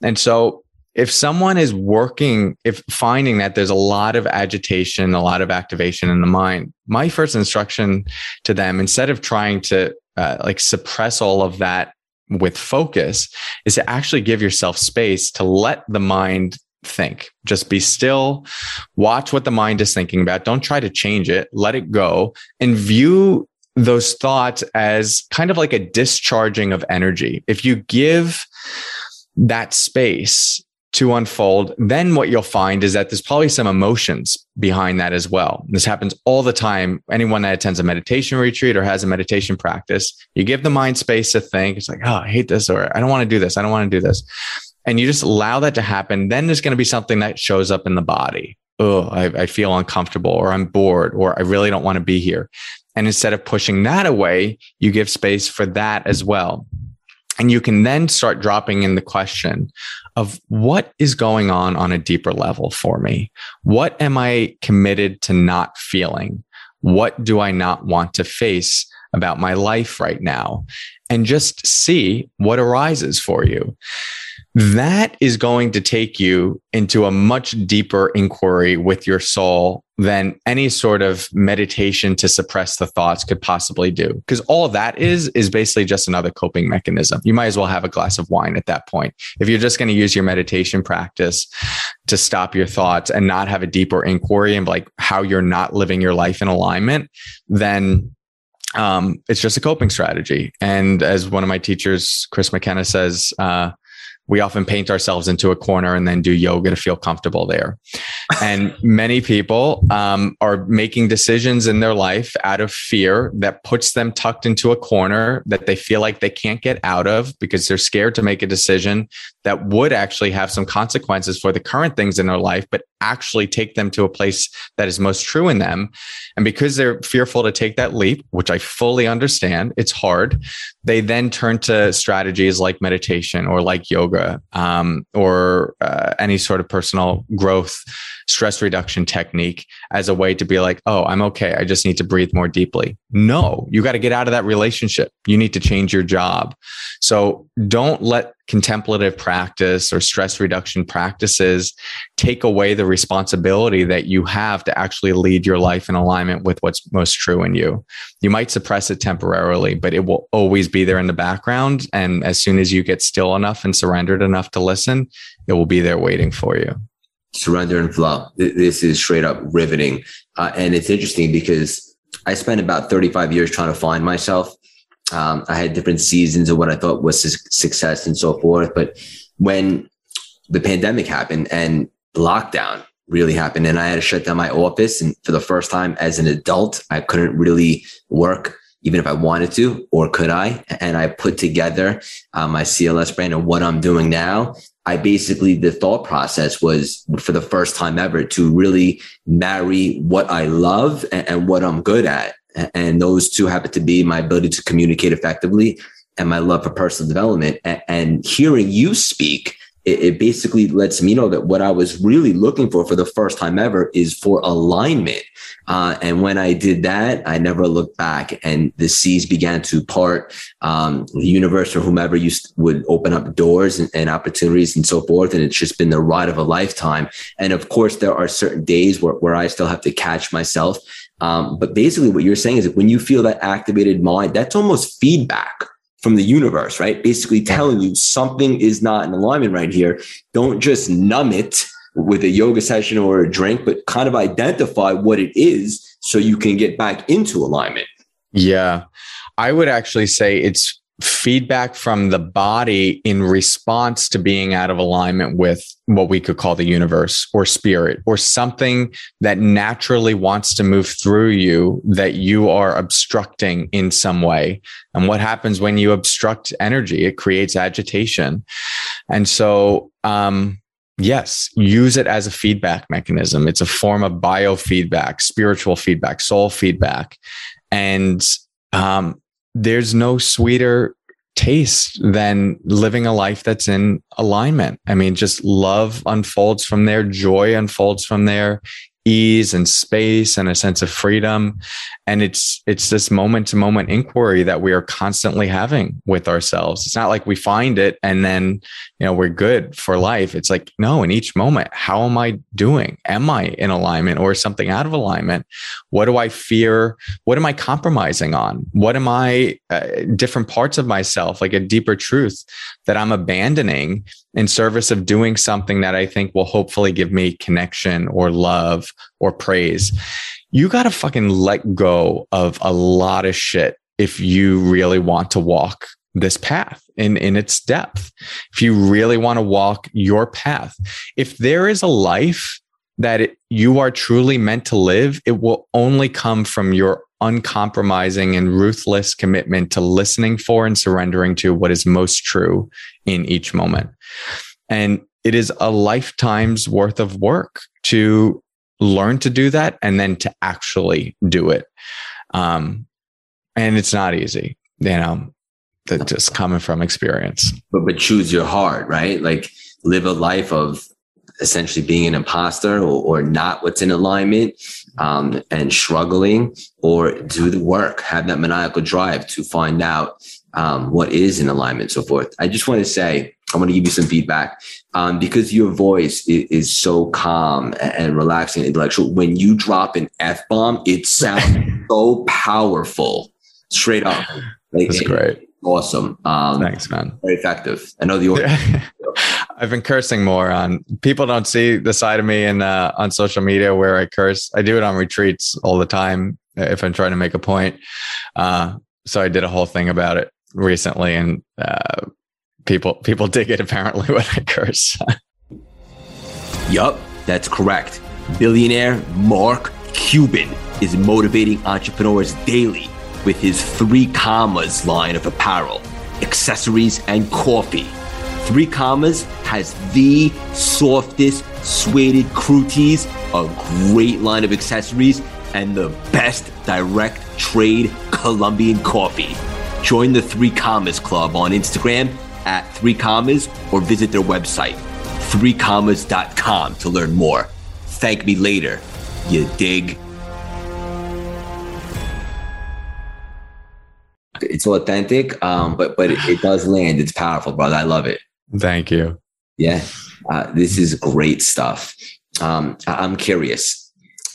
And so if someone is working, if finding that there's a lot of agitation, a lot of activation in the mind, my first instruction to them, instead of trying to uh, like suppress all of that with focus, is to actually give yourself space to let the mind think. Just be still, watch what the mind is thinking about. Don't try to change it, let it go, and view those thoughts as kind of like a discharging of energy. If you give that space to unfold, then what you'll find is that there's probably some emotions behind that as well. This happens all the time. Anyone that attends a meditation retreat or has a meditation practice, you give the mind space to think. It's like, oh, I hate this, or I don't want to do this. I don't want to do this. And you just allow that to happen. Then there's going to be something that shows up in the body. Oh, I, I feel uncomfortable, or I'm bored, or I really don't want to be here. And instead of pushing that away, you give space for that as well. And you can then start dropping in the question of what is going on on a deeper level for me? What am I committed to not feeling? What do I not want to face about my life right now? And just see what arises for you that is going to take you into a much deeper inquiry with your soul than any sort of meditation to suppress the thoughts could possibly do. Because all that is, is basically just another coping mechanism. You might as well have a glass of wine at that point. If you're just going to use your meditation practice to stop your thoughts and not have a deeper inquiry and like how you're not living your life in alignment, then um, it's just a coping strategy. And as one of my teachers, Chris McKenna says, uh, we often paint ourselves into a corner and then do yoga to feel comfortable there. And many people um, are making decisions in their life out of fear that puts them tucked into a corner that they feel like they can't get out of because they're scared to make a decision that would actually have some consequences for the current things in their life, but actually take them to a place that is most true in them. And because they're fearful to take that leap, which I fully understand, it's hard, they then turn to strategies like meditation or like yoga um, or uh, any sort of personal growth stress reduction technique as a way to be like, oh, I'm okay. I just need to breathe more deeply. No, you got to get out of that relationship. You need to change your job. So don't let contemplative practice or stress reduction practices take away the responsibility that you have to actually lead your life in alignment with what's most true in you. You might suppress it temporarily, but it will always be there in the background. And as soon as you get still enough and surrendered enough to listen, it will be there waiting for you surrender and flow. This is straight up riveting. Uh, and it's interesting because I spent about 35 years trying to find myself. Um, I had different seasons of what I thought was success and so forth. But when the pandemic happened and lockdown really happened, and I had to shut down my office, and for the first time as an adult, I couldn't really work even if I wanted to, or could I? And I put together uh, my CLS brand and what I'm doing now. I basically, the thought process was for the first time ever to really marry what I love and, and what I'm good at. And those two happen to be my ability to communicate effectively and my love for personal development. And hearing you speak, it, basically lets me know that what I was really looking for for the first time ever is for alignment. Uh, and when I did that, I never looked back, and the seas began to part. Um, the universe or whomever used would open up doors and, and, opportunities and so forth. And it's just been the ride of a lifetime. And of course, there are certain days where, where I still have to catch myself. Um, but basically, what you're saying is that when you feel that activated mind, that's almost feedback from the universe, right? Basically telling you something is not in alignment right here. Don't just numb it with a yoga session or a drink, but kind of identify what it is so you can get back into alignment. Yeah. I would actually say it's feedback from the body in response to being out of alignment with what we could call the universe or spirit or something that naturally wants to move through you that you are obstructing in some way. And what happens when you obstruct energy? It creates agitation. And so, um, Yes, use it as a feedback mechanism. It's a form of biofeedback, spiritual feedback, soul feedback. And um, there's no sweeter taste than living a life that's in alignment. I mean, just love unfolds from there, joy unfolds from there, ease and space and a sense of freedom. And it's it's this moment to moment inquiry that we are constantly having with ourselves. It's not like we find it and then you know we're good for life. It's like no in each moment how am i doing? Am i in alignment or something out of alignment? What do i fear? What am i compromising on? What am i uh, different parts of myself like a deeper truth that i'm abandoning in service of doing something that I think will hopefully give me connection or love or praise. You got to fucking let go of a lot of shit if you really want to walk this path in, in its depth. If you really want to walk your path, if there is a life that it, you are truly meant to live, it will only come from your uncompromising and ruthless commitment to listening for and surrendering to what is most true in each moment. And it is a lifetime's worth of work to learn to do that and then to actually do it. Um, and it's not easy, you know, that just coming from experience. But, but choose your heart, right? Like live a life of essentially being an imposter or, or not what's in alignment um, and struggling or do the work, have that maniacal drive to find out um, what is in alignment, so forth. I just want to say, I want to give you some feedback um, because your voice is, is, so calm and relaxing and intellectual. When you drop an F bomb, it sounds so powerful, straight up. Like, That's great. Awesome. Um, Thanks, man. Very effective. I know the order. I've been cursing more on people don't see the side of me in uh, on social media where I curse. I do it on retreats all the time if I'm trying to make a point. Uh, so I did a whole thing about it recently, and uh, people people dig it apparently when I curse. yup, that's correct. Billionaire Mark Cuban is motivating entrepreneurs daily with his three commas line of apparel, accessories, and coffee. Three Commas has the softest suede tees, a great line of accessories, and the best direct trade Colombian coffee. Join the Three Commas Club on Instagram at Three Commas or visit their website, threecommas.com to learn more. Thank me later. You dig? It's authentic, um, but but it, it does land. It's powerful, brother. I love it. Thank you. Yeah, uh, this is great stuff. Um, I'm curious.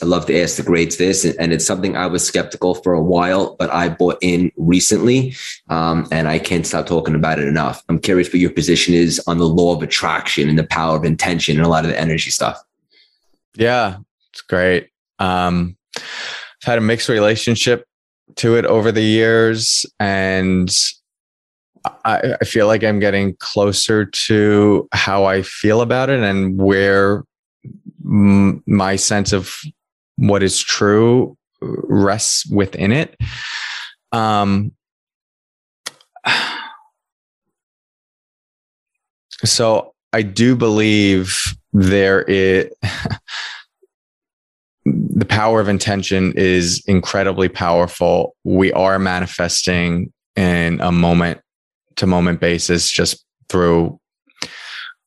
I love to ask the greats this, and it's something I was skeptical for a while, but I bought in recently, um, and I can't stop talking about it enough. I'm curious what your position is on the law of attraction and the power of intention and a lot of the energy stuff. Yeah, it's great. Um, I've had a mixed relationship to it over the years, and I, I feel like I'm getting closer to how I feel about it and where m- my sense of what is true rests within it. Um, so I do believe there is the power of intention is incredibly powerful. We are manifesting in a moment to moment basis just through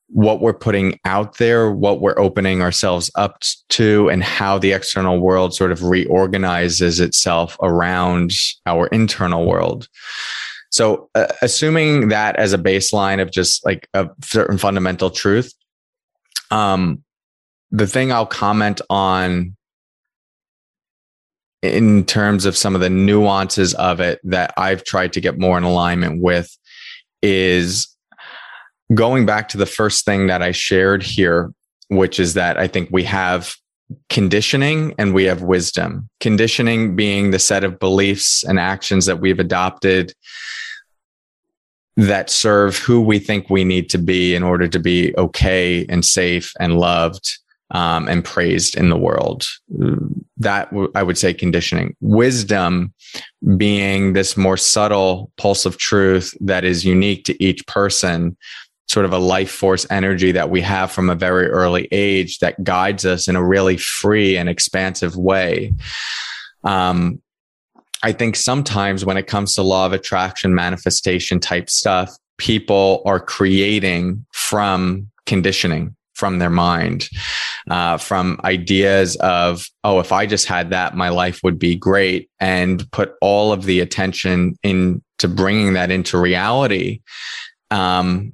what we're putting out there, what we're opening ourselves up to, and how the external world sort of reorganizes itself around our internal world. So, uh, assuming that as a baseline of just like a certain fundamental truth, um, the thing I'll comment on in terms of some of the nuances of it that I've tried to get more in alignment with is going back to the first thing that I shared here, which is that I think we have conditioning and we have wisdom. Conditioning being the set of beliefs and actions that we've adopted that serve who we think we need to be in order to be okay and safe and loved um, and praised in the world. That I would say conditioning. Wisdom being this more subtle pulse of truth that is unique to each person, sort of a life force energy that we have from a very early age that guides us in a really free and expansive way. Um, I think sometimes when it comes to law of attraction, manifestation type stuff, people are creating from conditioning from their mind, uh, from ideas of, oh, if I just had that, my life would be great, and put all of the attention into bringing that into reality. Um,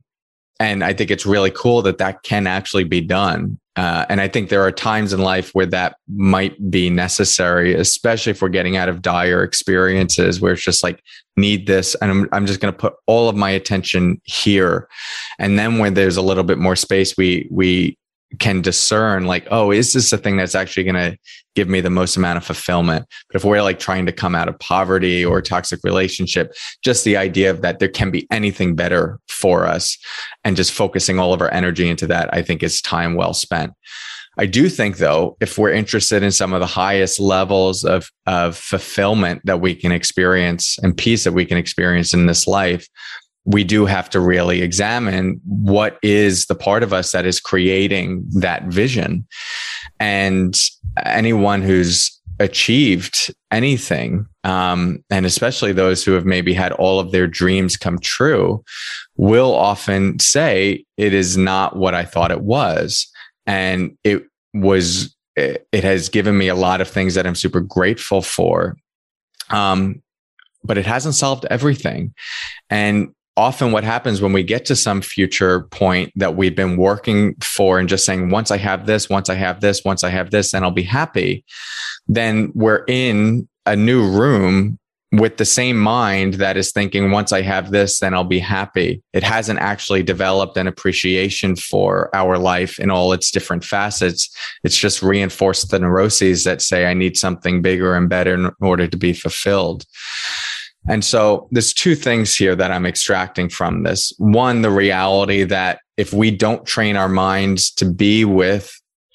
and I think it's really cool that that can actually be done. Uh, and I think there are times in life where that might be necessary, especially if we're getting out of dire experiences where it's just like, need this. And I'm, I'm just going to put all of my attention here. And then when there's a little bit more space, we, we can discern like, oh, is this the thing that's actually going to give me the most amount of fulfillment? But if we're like trying to come out of poverty or toxic relationship, just the idea of that there can be anything better for us and just focusing all of our energy into that, I think is time well spent. I do think though, if we're interested in some of the highest levels of, of fulfillment that we can experience and peace that we can experience in this life, we do have to really examine what is the part of us that is creating that vision. And anyone who's achieved anything, um, and especially those who have maybe had all of their dreams come true, will often say, It is not what I thought it was. And it was, it has given me a lot of things that I'm super grateful for. Um, but it hasn't solved everything. And often what happens when we get to some future point that we've been working for and just saying, once I have this, once I have this, once I have this, then I'll be happy. Then we're in a new room with the same mind that is thinking, once I have this, then I'll be happy. It hasn't actually developed an appreciation for our life in all its different facets. It's just reinforced the neuroses that say, I need something bigger and better in order to be fulfilled. And so there's two things here that I'm extracting from this. One, the reality that if we don't train our minds to be with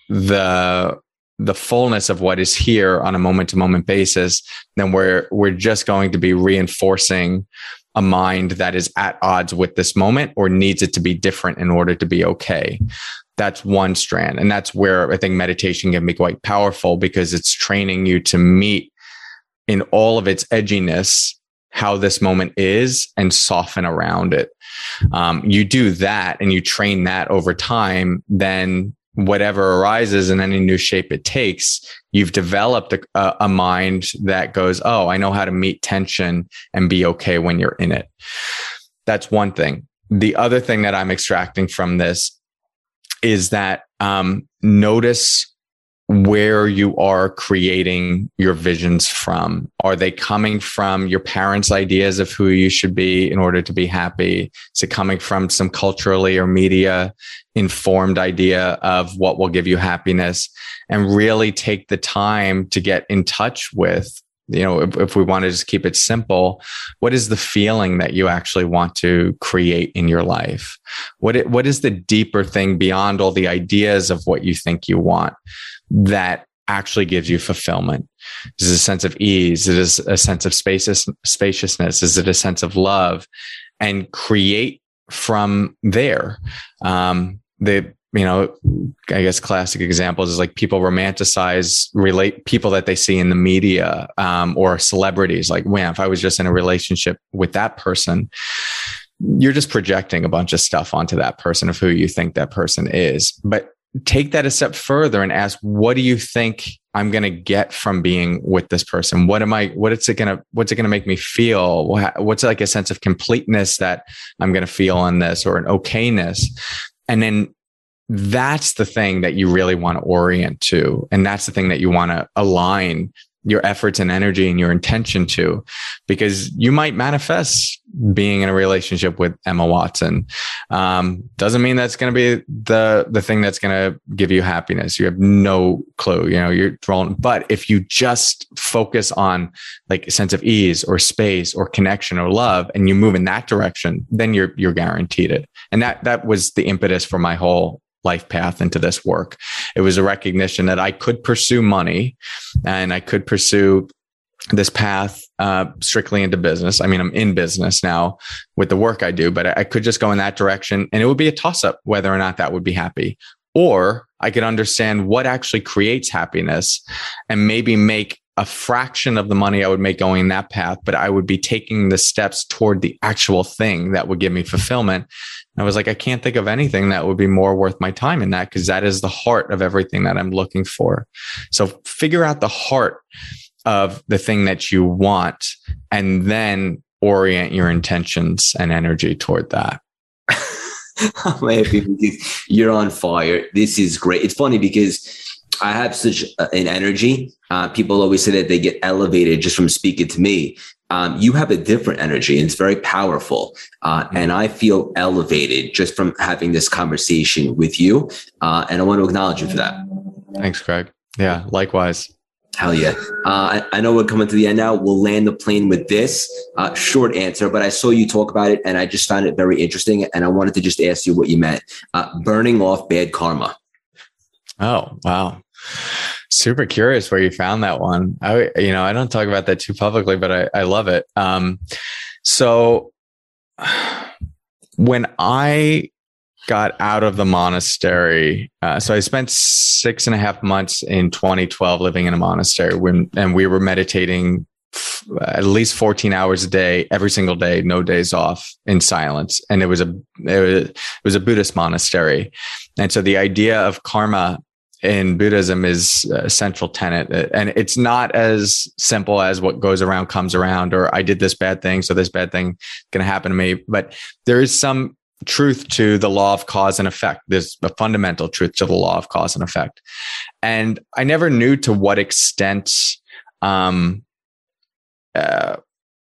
the the fullness of what is here on a moment to moment basis, then we're we're just going to be reinforcing a mind that is at odds with this moment or needs it to be different in order to be okay. That's one strand. And that's where I think meditation can be quite powerful because it's training you to meet in all of its edginess how this moment is and soften around it. Um, you do that and you train that over time, then whatever arises in any new shape it takes, you've developed a, a, mind that goes, Oh, I know how to meet tension and be okay when you're in it. That's one thing. The other thing that I'm extracting from this is that um, notice where you are creating your visions from. Are they coming from your parents' ideas of who you should be in order to be happy? Is it coming from some culturally or media informed idea of what will give you happiness? And really take the time to get in touch with you know, if, if, we want to just keep it simple, what is the feeling that you actually want to create in your life? What it, what is the deeper thing beyond all the ideas of what you think you want? That actually gives you fulfillment? Is it a sense of ease? Is it a sense of spacious, spaciousness? Is it a sense of love? And create from there. Um, the you know, I guess classic examples is like people romanticize relate people that they see in the media um, or celebrities. Like, man, if I was just in a relationship with that person, you're just projecting a bunch of stuff onto that person of who you think that person is. But take that a step further and ask what do you think i'm going to get from being with this person? What am i what is it going to what's it going to make me feel? What's like a sense of completeness that i'm going to feel in this or an okayness? And then that's the thing that you really want to orient to. And that's the thing that you want to align your efforts and energy and your intention to, because you might manifest being in a relationship with Emma Watson. Um, doesn't mean that's going to be the the thing that's going to give you happiness. You have no clue. You know, you're thrown. But if you just focus on like a sense of ease or space or connection or love, and you move in that direction, then you're you're guaranteed it. And that that was the impetus for my whole life path into this work. It was a recognition that I could pursue money and I could pursue this path uh, strictly into business. I mean, I'm in business now with the work I do, but I could just go in that direction and it would be a toss up whether or not that would be happy. Or I could understand what actually creates happiness and maybe make a fraction of the money I would make going that path, but I would be taking the steps toward the actual thing that would give me fulfillment. I was like, I can't think of anything that would be more worth my time in that because that is the heart of everything that I'm looking for. So figure out the heart of the thing that you want and then orient your intentions and energy toward that. You're on fire. This is great. It's funny because I have such an energy. Uh, people always say that they get elevated just from speaking to me. Um, you have a different energy and it's very powerful. Uh, mm-hmm. and I feel elevated just from having this conversation with you. Uh, and I want to acknowledge you for that. Thanks, Craig. Yeah, likewise. Hell yeah. Uh, I, I, know we're coming to the end now. We'll land the plane with this uh, short answer, but I saw you talk about it and I just found it very interesting. And I wanted to just ask you what you meant uh, burning off bad karma. Oh, wow. Super curious where you found that one. I, you know, I don't talk about that too publicly, but I, I love it. Um, so when I got out of the monastery. Uh, so I spent six and a half months in 2012 living in a monastery when, and we were meditating at least 14 hours a day, every single day, no days off in silence. And it was a, it was, it was a Buddhist monastery. And so the idea of karma in Buddhism is a central tenet. And it's not as simple as what goes around comes around, or I did this bad thing, so this bad thing to happen to me. But there is some truth to the law of cause and effect. There's a fundamental truth to the law of cause and effect. And I never knew to what extent um, uh,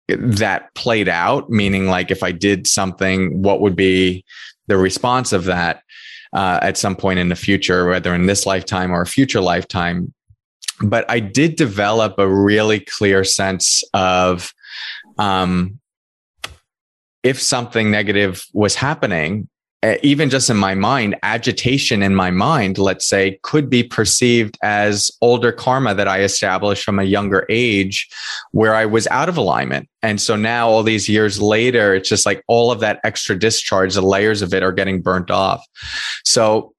that played out, meaning like if I did something, what would be the response of that uh, at some point in the future, whether in this lifetime or a future lifetime. But I did develop a really clear sense of um, if something negative was happening, Uh, even just in my mind, agitation in my mind, let's say, could be perceived as older karma that I established from a younger age where I was out of alignment. And so now, all these years later, it's just like all of that extra discharge, the layers of it are getting burnt off. So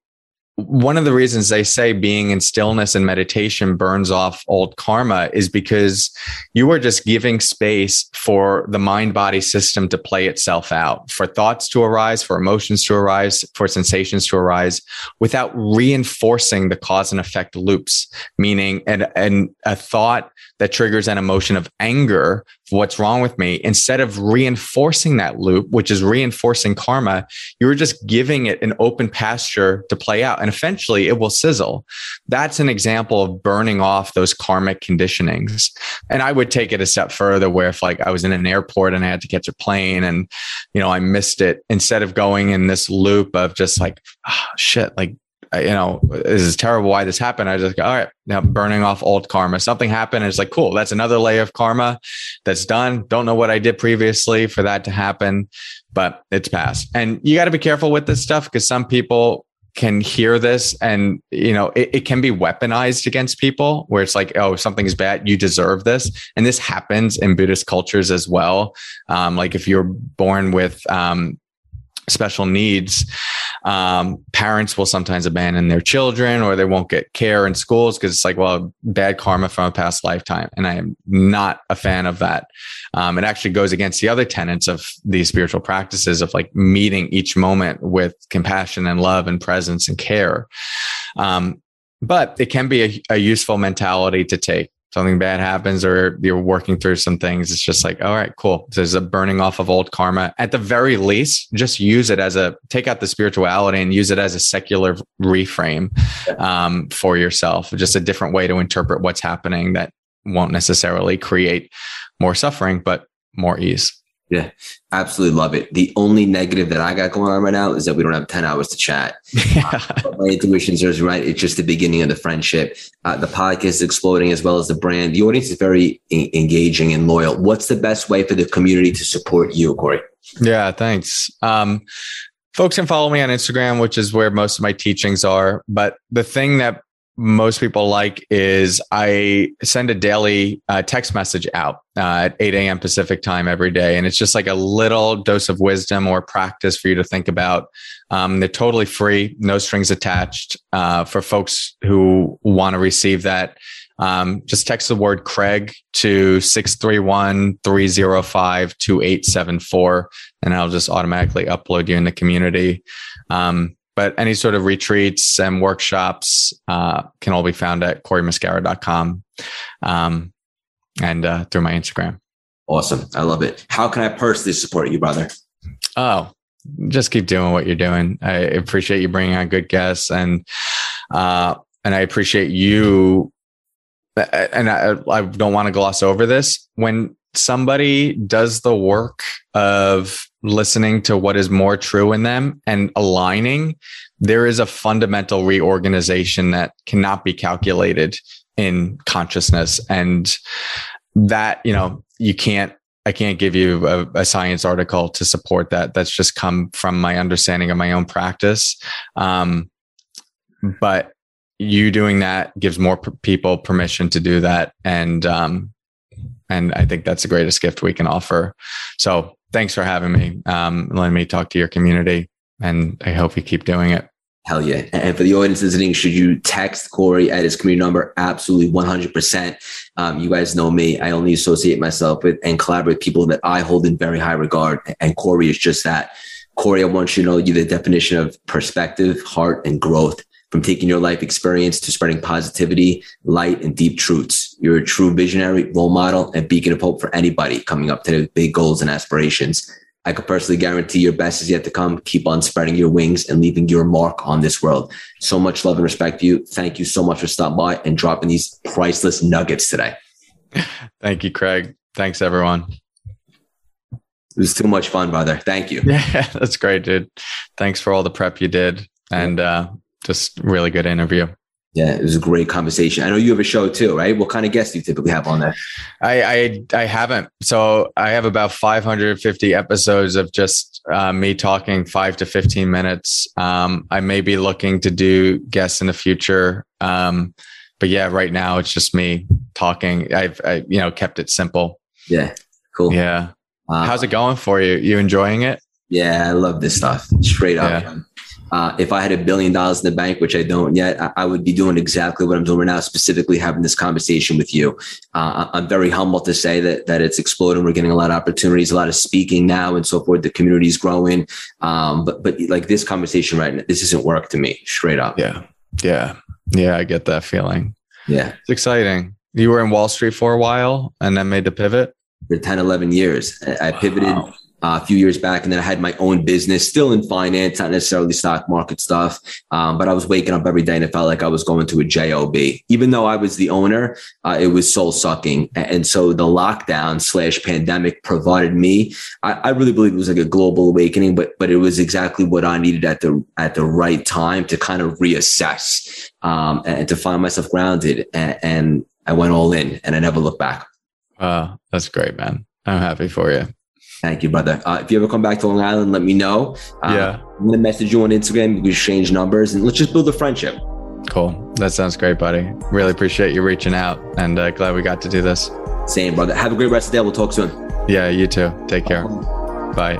one of the reasons they say being in stillness and meditation burns off old karma is because you are just giving space for the mind body system to play itself out, for thoughts to arise, for emotions to arise, for sensations to arise without reinforcing the cause and effect loops, meaning and, and a thought that triggers an emotion of anger what's wrong with me? Instead of reinforcing that loop which is reinforcing karma you're just giving it an open pasture to play out and eventually it will sizzle. That's an example of burning off those karmic conditionings. And i would take it a step further where if like i was in an airport and i had to catch a plane and you know i missed it instead of going in this loop of just like oh, shit like you know, this is terrible why this happened. I just go, all right, now burning off old karma. Something happened. it's like, cool, that's another layer of karma that's done. Don't know what I did previously for that to happen, but it's past. And you got to be careful with this stuff because some people can hear this and you know it, it, can be weaponized against people where it's like oh something is bad you deserve this and this happens in buddhist cultures as well um, like if you're born with um, special needs, um, parents will sometimes abandon their children or they won't get care in schools because it's like, well, bad karma from a past lifetime. And I am not a fan of that. Um, it actually goes against the other tenets of these spiritual practices of like meeting each moment with compassion and love and presence and care. Um, but it can be a, a useful mentality to take something bad happens or you're working through some things, it's just like, all right, cool. There's a burning off of old karma. At the very least, just use it as a take out the spirituality and use it as a secular reframe um, for yourself. Just a different way to interpret what's happening that won't necessarily create more suffering, but more ease. Yeah, absolutely love it. The only negative that I got going on right now is that we don't have 10 hours to chat. Yeah. Uh, my intuition is right. It's just the beginning of the friendship. Uh, the podcast is exploding as well as the brand. The audience is very e- engaging and loyal. What's the best way for the community to support you, Cory? Yeah, thanks. Um, folks can follow me on Instagram, which is where most of my teachings are. But the thing that most people like is I send a daily uh, text message out uh, at 8 a.m. Pacific time every day. And it's just like a little dose of wisdom or practice for you to think about. Um, they're totally free, no strings attached uh, for folks who want to receive that. Um, just text the word Craig to 631 305 2874, and I'll just automatically upload you in the community. Um, but any sort of retreats and workshops uh, can all be found at corymuscara.com um, and uh, through my Instagram. Awesome. I love it. How can I personally support you, brother? Oh, just keep doing what you're doing. I appreciate you bringing on good guests. And uh, and I appreciate you. And I, I don't want to gloss over this. When somebody does the work of listening to what is more true in them and aligning, there is a fundamental reorganization that cannot be calculated in consciousness. And that, you know, you can't I can't give you a, a, science article to support that. That's just come from my understanding of my own practice. Um, but you doing that gives more people permission to do that, and um, and I think that's the greatest gift we can offer. So thanks for having me, um, letting me talk to your community, and I hope you keep doing it. Hell yeah. And for the audience listening, should you text Cory at his community number? Absolutely 100%. Um, you guys know me. I only associate myself with and collaborate with people that I hold in very high regard. And Cory is just that. Cory, I want you to know you the definition of perspective, heart, and growth from taking your life experience to spreading positivity, light, and deep truths. You're a true visionary, role model, and beacon of hope for anybody coming up to their big goals and aspirations. I could personally guarantee your best is yet to come. Keep on spreading your wings and leaving your mark on this world. So much love and respect to you. Thank you so much for stopping by and dropping these priceless nuggets today. Thank you, Craig. Thanks, everyone. It was too much fun, brother. Thank you. Yeah, that's great, dude. Thanks for all the prep you did and uh, just really good interview. Yeah, it was a great conversation. I know you have a show too, right? What kind of guests do you typically have on there? I I, I haven't. So I have about 550 episodes of just uh, me talking five to 15 minutes. Um, I may be looking to do guests in the future. Um, but yeah, right now it's just me talking. I've I, you know kept it simple. Yeah, cool. Yeah. How's it going for you? You enjoying it? Yeah, I love this stuff. Straight up. Yeah. Uh, if I had a billion dollars in the bank, which I don't yet, I, I, would be doing exactly what I'm doing right now, specifically having this conversation with you. Uh, I'm very humble to say that that it's exploding. We're getting a lot of opportunities, a lot of speaking now, and so forth. The community is growing, um, but but like this conversation right now, this isn't work to me, straight up. Yeah, yeah, yeah. I get that feeling. Yeah, it's exciting. You were in Wall Street for a while, and then made the pivot for 10, 11 years. I pivoted. Wow a few years back, and then I had my own business, still in finance, not necessarily stock market stuff. Um, but I was waking up every day and it felt like I was going to a job. Even though I was the owner, uh, it was soul sucking. And so the lockdown slash pandemic provided me. I, I, really believe it was like a global awakening, but but it was exactly what I needed at the at the right time to kind of reassess um, and to find myself grounded. And, and I went all in, and I never looked back. That's great, man. I'm happy for you. Thank you, brother. Uh, if you ever come back to Long Island, let me know. Uh, yeah. I'm going to message you on Instagram. We can exchange numbers and let's just build a friendship. Cool. That sounds great, buddy. Really appreciate you reaching out and uh, glad we got to do this. Same, brother. Have a great rest of the day. We'll talk soon. Yeah, you too. Take care. Bye.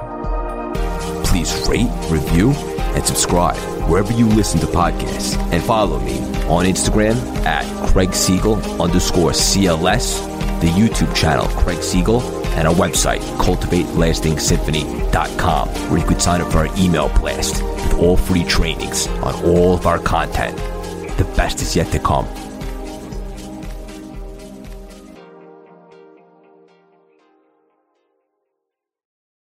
Please rate, review, and subscribe wherever you listen to podcasts. And follow me on Instagram at Craig Siegel underscore CLS, the YouTube channel Craig Siegel and our website, cultivatelastingsymphony.com, where you could sign up for our email blast with all free trainings on all of our content. The best is yet to come.